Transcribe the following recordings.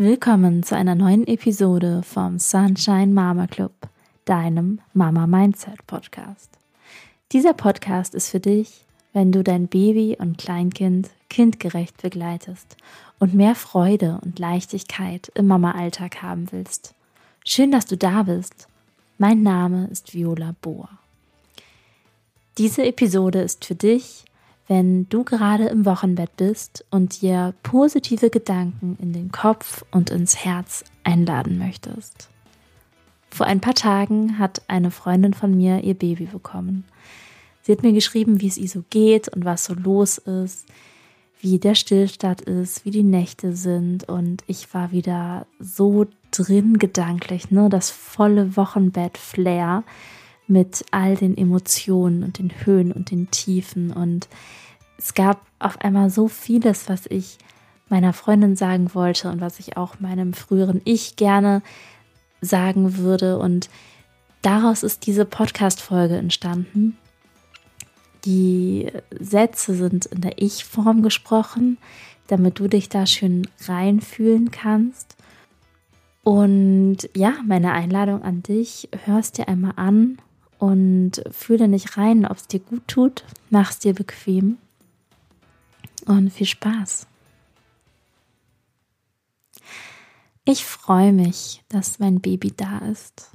Willkommen zu einer neuen Episode vom Sunshine Mama Club, deinem Mama Mindset Podcast. Dieser Podcast ist für dich, wenn du dein Baby und Kleinkind kindgerecht begleitest und mehr Freude und Leichtigkeit im Mama-Alltag haben willst. Schön, dass du da bist. Mein Name ist Viola Bohr. Diese Episode ist für dich, wenn du gerade im Wochenbett bist und dir positive Gedanken in den Kopf und ins Herz einladen möchtest. Vor ein paar Tagen hat eine Freundin von mir ihr Baby bekommen. Sie hat mir geschrieben, wie es ihr so geht und was so los ist, wie der Stillstand ist, wie die Nächte sind und ich war wieder so drin gedanklich, ne, das volle Wochenbett-Flair mit all den Emotionen und den Höhen und den Tiefen. Und es gab auf einmal so vieles, was ich meiner Freundin sagen wollte und was ich auch meinem früheren Ich gerne sagen würde. Und daraus ist diese Podcast-Folge entstanden. Die Sätze sind in der Ich-Form gesprochen, damit du dich da schön reinfühlen kannst. Und ja, meine Einladung an dich, hörst dir einmal an und fühle nicht rein, ob es dir gut tut, mach es dir bequem und viel Spaß. Ich freue mich, dass mein Baby da ist.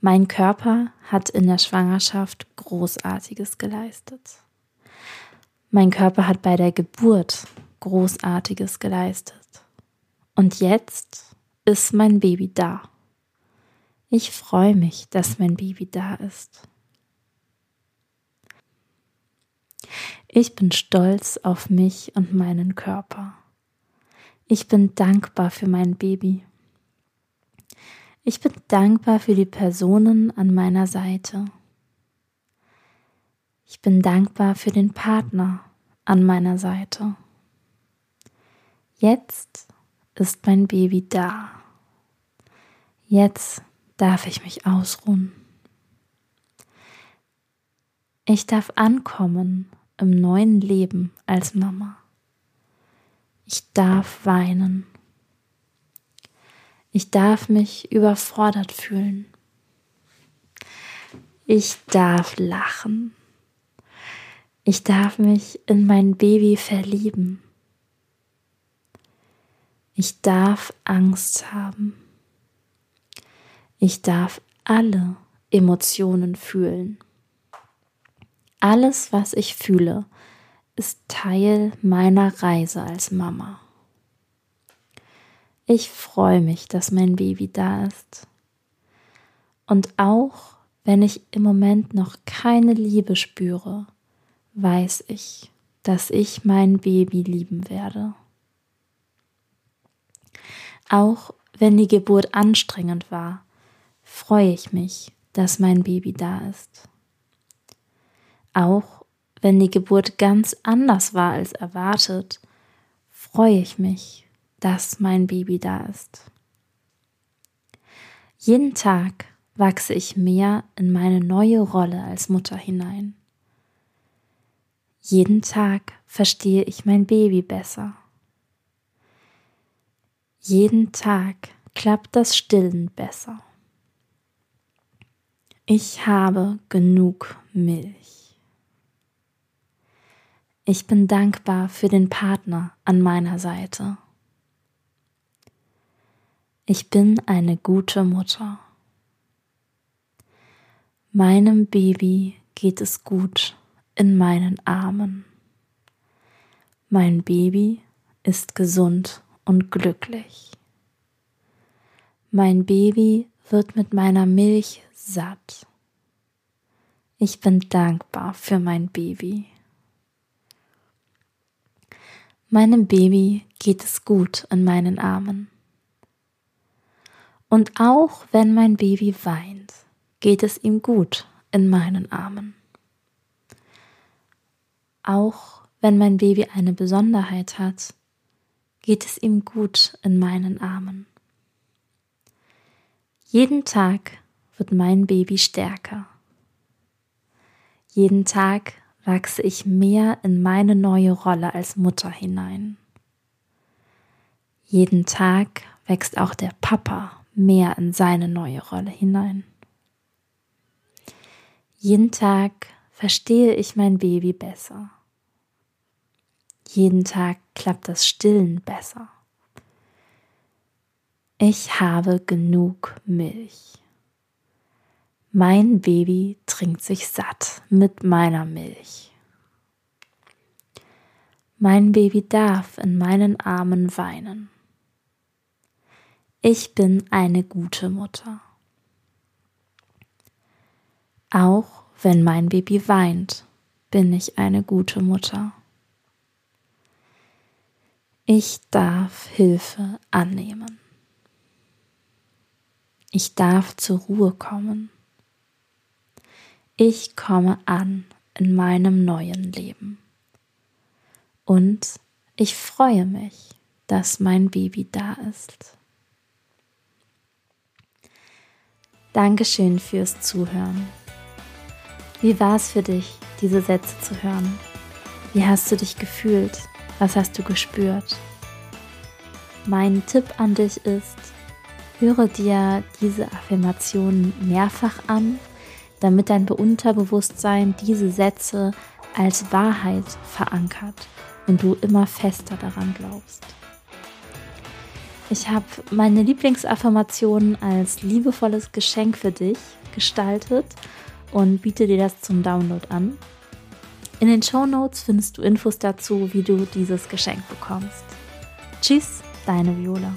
Mein Körper hat in der Schwangerschaft Großartiges geleistet. Mein Körper hat bei der Geburt Großartiges geleistet. Und jetzt ist mein Baby da. Ich freue mich, dass mein Baby da ist. Ich bin stolz auf mich und meinen Körper. Ich bin dankbar für mein Baby. Ich bin dankbar für die Personen an meiner Seite. Ich bin dankbar für den Partner an meiner Seite. Jetzt ist mein Baby da. Jetzt darf ich mich ausruhen. Ich darf ankommen im neuen Leben als Mama. Ich darf weinen. Ich darf mich überfordert fühlen. Ich darf lachen. Ich darf mich in mein Baby verlieben. Ich darf Angst haben. Ich darf alle Emotionen fühlen. Alles, was ich fühle, ist Teil meiner Reise als Mama. Ich freue mich, dass mein Baby da ist. Und auch wenn ich im Moment noch keine Liebe spüre, weiß ich, dass ich mein Baby lieben werde. Auch wenn die Geburt anstrengend war, freue ich mich, dass mein Baby da ist. Auch wenn die Geburt ganz anders war als erwartet, freue ich mich, dass mein Baby da ist. Jeden Tag wachse ich mehr in meine neue Rolle als Mutter hinein. Jeden Tag verstehe ich mein Baby besser. Jeden Tag klappt das Stillen besser. Ich habe genug Milch. Ich bin dankbar für den Partner an meiner Seite. Ich bin eine gute Mutter. Meinem Baby geht es gut in meinen Armen. Mein Baby ist gesund und glücklich. Mein Baby wird mit meiner Milch satt. Ich bin dankbar für mein Baby. Meinem Baby geht es gut in meinen Armen. Und auch wenn mein Baby weint, geht es ihm gut in meinen Armen. Auch wenn mein Baby eine Besonderheit hat, geht es ihm gut in meinen Armen. Jeden Tag wird mein Baby stärker. Jeden Tag wachse ich mehr in meine neue Rolle als Mutter hinein. Jeden Tag wächst auch der Papa mehr in seine neue Rolle hinein. Jeden Tag verstehe ich mein Baby besser. Jeden Tag klappt das Stillen besser. Ich habe genug Milch. Mein Baby trinkt sich satt mit meiner Milch. Mein Baby darf in meinen Armen weinen. Ich bin eine gute Mutter. Auch wenn mein Baby weint, bin ich eine gute Mutter. Ich darf Hilfe annehmen. Ich darf zur Ruhe kommen. Ich komme an in meinem neuen Leben. Und ich freue mich, dass mein Baby da ist. Dankeschön fürs Zuhören. Wie war es für dich, diese Sätze zu hören? Wie hast du dich gefühlt? Was hast du gespürt? Mein Tipp an dich ist, höre dir diese Affirmationen mehrfach an, damit dein Unterbewusstsein diese Sätze als Wahrheit verankert und du immer fester daran glaubst. Ich habe meine Lieblingsaffirmationen als liebevolles Geschenk für dich gestaltet und biete dir das zum Download an. In den Show Notes findest du Infos dazu, wie du dieses Geschenk bekommst. Tschüss, deine Viola.